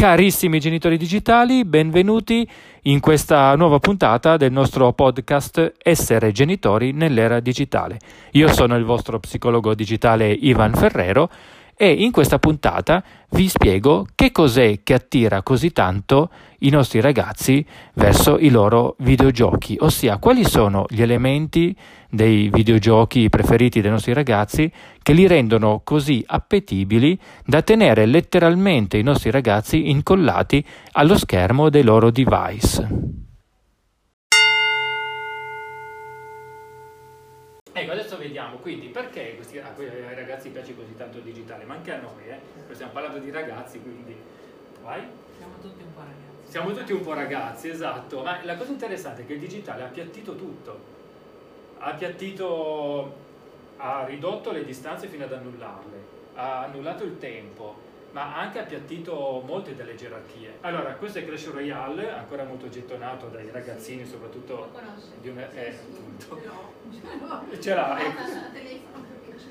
Carissimi genitori digitali, benvenuti in questa nuova puntata del nostro podcast Essere genitori nell'era digitale. Io sono il vostro psicologo digitale Ivan Ferrero e in questa puntata vi spiego che cos'è che attira così tanto i nostri ragazzi verso i loro videogiochi, ossia quali sono gli elementi dei videogiochi preferiti dei nostri ragazzi che li rendono così appetibili da tenere letteralmente i nostri ragazzi incollati allo schermo dei loro device. Ecco, adesso vediamo quindi perché questi, a quei ragazzi piace così tanto il digitale, ma anche a noi, eh? stiamo parlando di ragazzi, quindi vai. Siamo tutti un po' ragazzi. Siamo tutti un po' ragazzi, esatto, ma la cosa interessante è che il digitale ha appiattito tutto, ha appiattito, ha ridotto le distanze fino ad annullarle, ha annullato il tempo, ma ha anche appiattito molte delle gerarchie. Allora, questo è Clash Royale, ancora molto gettonato dai ragazzini, soprattutto di. Sì, Eh, appunto. Ce l'ha,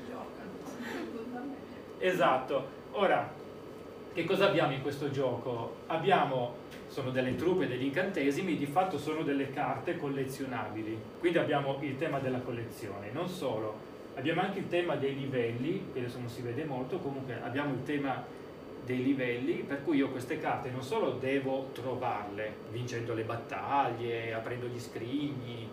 giocano. Esatto. Ora, che cosa abbiamo in questo gioco? Abbiamo, sono delle truppe, degli incantesimi, di fatto sono delle carte collezionabili. Quindi abbiamo il tema della collezione. Non solo, abbiamo anche il tema dei livelli, che adesso non si vede molto, comunque abbiamo il tema dei livelli, per cui io queste carte non solo devo trovarle, vincendo le battaglie, aprendo gli scrigni,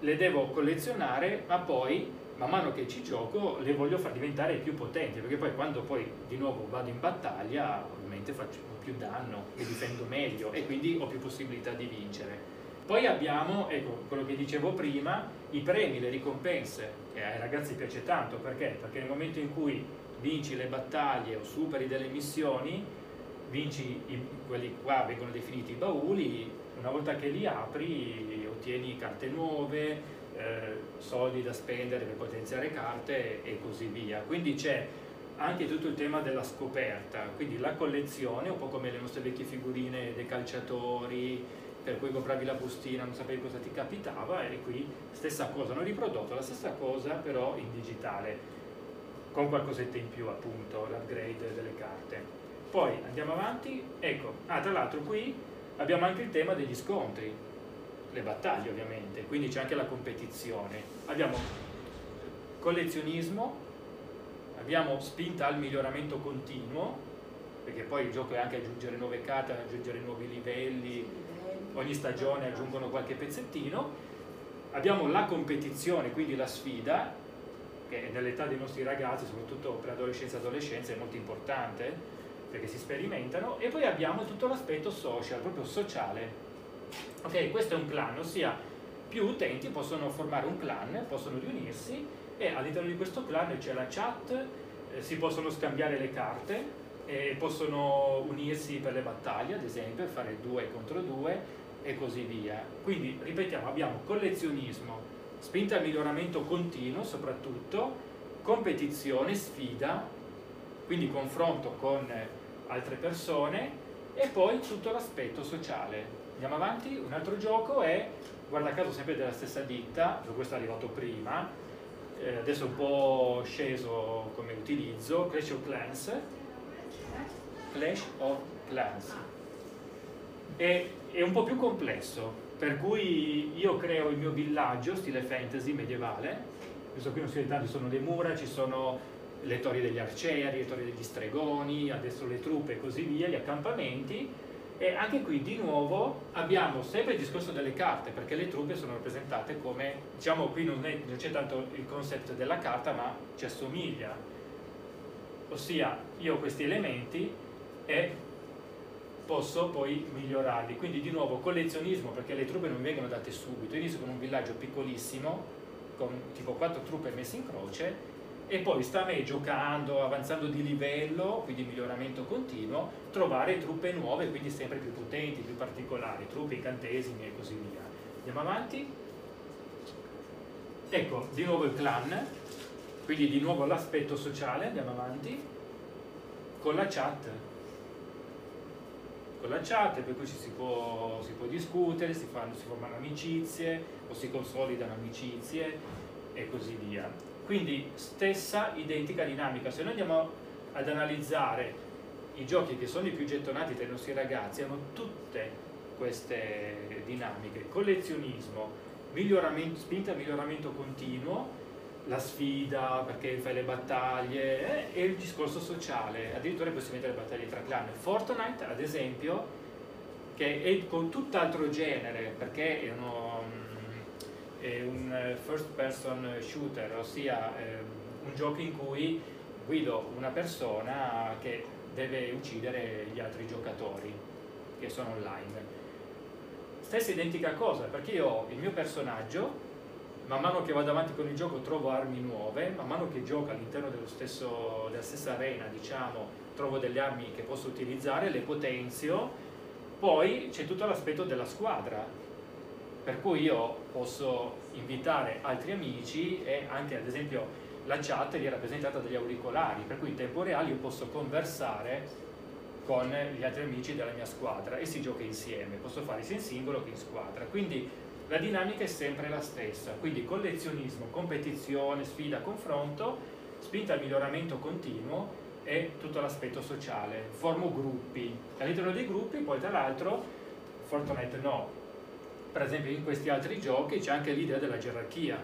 le devo collezionare, ma poi man mano che ci gioco le voglio far diventare più potenti, perché poi quando poi di nuovo vado in battaglia ovviamente faccio più danno, mi difendo meglio e quindi ho più possibilità di vincere. Poi abbiamo, ecco, quello che dicevo prima, i premi, le ricompense, che ai ragazzi piace tanto, perché? Perché nel momento in cui vinci le battaglie o superi delle missioni, vinci i- quelli qua vengono definiti i bauli, una volta che li apri ottieni carte nuove, eh, soldi da spendere per potenziare carte e così via. Quindi c'è anche tutto il tema della scoperta, quindi la collezione, un po' come le nostre vecchie figurine dei calciatori, per cui compravi la bustina, non sapevi cosa ti capitava, e qui stessa cosa, hanno riprodotto la stessa cosa però in digitale, con qualcosetta in più appunto, l'upgrade delle carte. Poi andiamo avanti, ecco, ah tra l'altro qui abbiamo anche il tema degli scontri, le battaglie ovviamente, quindi c'è anche la competizione. Abbiamo collezionismo, abbiamo spinta al miglioramento continuo, perché poi il gioco è anche aggiungere nuove carte, aggiungere nuovi livelli, ogni stagione aggiungono qualche pezzettino. Abbiamo la competizione, quindi la sfida, che nell'età dei nostri ragazzi, soprattutto per adolescenza e adolescenza, è molto importante, perché si sperimentano. E poi abbiamo tutto l'aspetto social, proprio sociale. Ok, questo è un clan, ossia più utenti possono formare un clan, possono riunirsi e all'interno di questo clan c'è la chat, eh, si possono scambiare le carte, e possono unirsi per le battaglie, ad esempio, fare due contro due e così via. Quindi, ripetiamo, abbiamo collezionismo, spinta al miglioramento continuo soprattutto, competizione, sfida, quindi confronto con altre persone e poi tutto l'aspetto sociale. Andiamo avanti, un altro gioco è, guarda caso sempre della stessa ditta, questo è arrivato prima, eh, adesso è un po' sceso come utilizzo, Clash of Clans, Clash of Clans. È, è un po' più complesso, per cui io creo il mio villaggio, stile fantasy medievale. Questo qui non si vede tanto, ci sono le mura, ci sono le torri degli arcieri, le torri degli stregoni, adesso le truppe e così via, gli accampamenti. E anche qui di nuovo abbiamo sempre il discorso delle carte, perché le truppe sono rappresentate come, diciamo qui non, c'è tanto il concept della carta, ma ci assomiglia. Ossia, io ho questi elementi e posso poi migliorarli. Quindi di nuovo collezionismo, perché le truppe non vengono date subito. Io inizio con un villaggio piccolissimo, con tipo quattro truppe messe in croce, e poi sta a me giocando, avanzando di livello, quindi miglioramento continuo, trovare truppe nuove, quindi sempre più potenti, più particolari, truppe, incantesimi e così via. Andiamo avanti. Ecco, di nuovo il clan, quindi di nuovo l'aspetto sociale, andiamo avanti, con la chat. Con la chat, per cui ci si può, si può discutere, si, fanno, si formano amicizie o si consolidano amicizie e così via. Quindi stessa identica dinamica. Se noi andiamo ad analizzare i giochi che sono i più gettonati tra i nostri ragazzi hanno tutte queste dinamiche, collezionismo, miglioramento, spinta al miglioramento continuo, la sfida perché fai le battaglie eh, e il discorso sociale, addirittura possiamo mettere le battaglie tra clan. Fortnite ad esempio, che è con tutt'altro genere perché è, uno, mm, è un first person shooter, ossia eh, un gioco in cui guido una persona che deve uccidere gli altri giocatori che sono online. Stessa identica cosa, perché io ho il mio personaggio, man mano che vado avanti con il gioco trovo armi nuove, man mano che gioco all'interno della stessa arena, diciamo, trovo delle armi che posso utilizzare, le potenzio, poi c'è tutto l'aspetto della squadra, per cui io posso invitare altri amici e anche ad esempio la chat è rappresentata dagli auricolari, per cui in tempo reale io posso conversare con gli altri amici della mia squadra e si gioca insieme, posso fare sia in singolo che in squadra. Quindi la dinamica è sempre la stessa, quindi collezionismo, competizione, sfida, confronto, spinta al miglioramento continuo e tutto l'aspetto sociale. Formo gruppi, all'interno dei gruppi poi tra l'altro Fortnite no, per esempio in questi altri giochi c'è anche l'idea della gerarchia,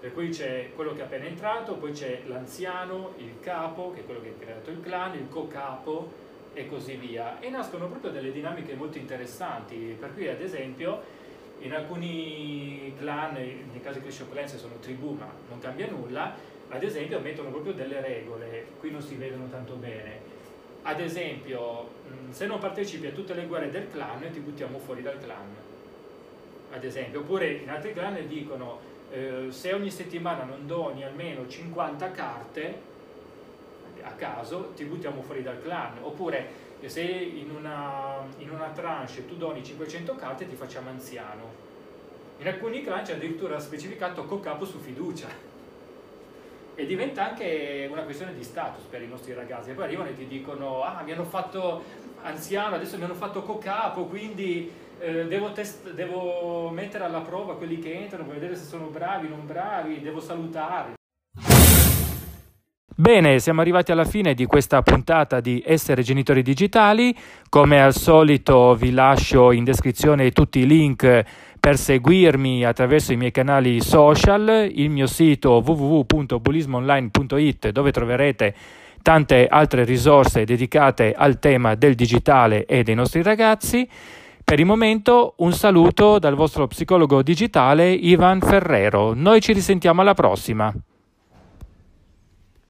per cui c'è quello che è appena entrato, poi c'è l'anziano, il capo, che è quello che ha creato il clan, il co-capo, e così via. E nascono proprio delle dinamiche molto interessanti, per cui ad esempio in alcuni clan, nel caso di Clash of Clans sono tribù ma non cambia nulla, ad esempio mettono proprio delle regole, qui non si vedono tanto bene. Ad esempio, se non partecipi a tutte le guerre del clan ti buttiamo fuori dal clan. Ad esempio, oppure in altri clan dicono eh, se ogni settimana non doni almeno 50 carte a caso ti buttiamo fuori dal clan oppure se in una, in una tranche tu doni 500 carte ti facciamo anziano. In alcuni c'è addirittura specificato co-capo su fiducia. E diventa anche una questione di status per i nostri ragazzi. E poi arrivano e ti dicono ah mi hanno fatto anziano adesso mi hanno fatto co-capo quindi eh, devo, devo mettere alla prova quelli che entrano per vedere se sono bravi o non bravi devo salutare Bene, siamo arrivati alla fine di questa puntata di Essere Genitori Digitali. Come al solito vi lascio in descrizione tutti i link per seguirmi attraverso i miei canali social, il mio sito www.bulismoonline.it dove troverete tante altre risorse dedicate al tema del digitale e dei nostri ragazzi. Per il momento un saluto dal vostro psicologo digitale Ivan Ferrero. Noi ci risentiamo alla prossima.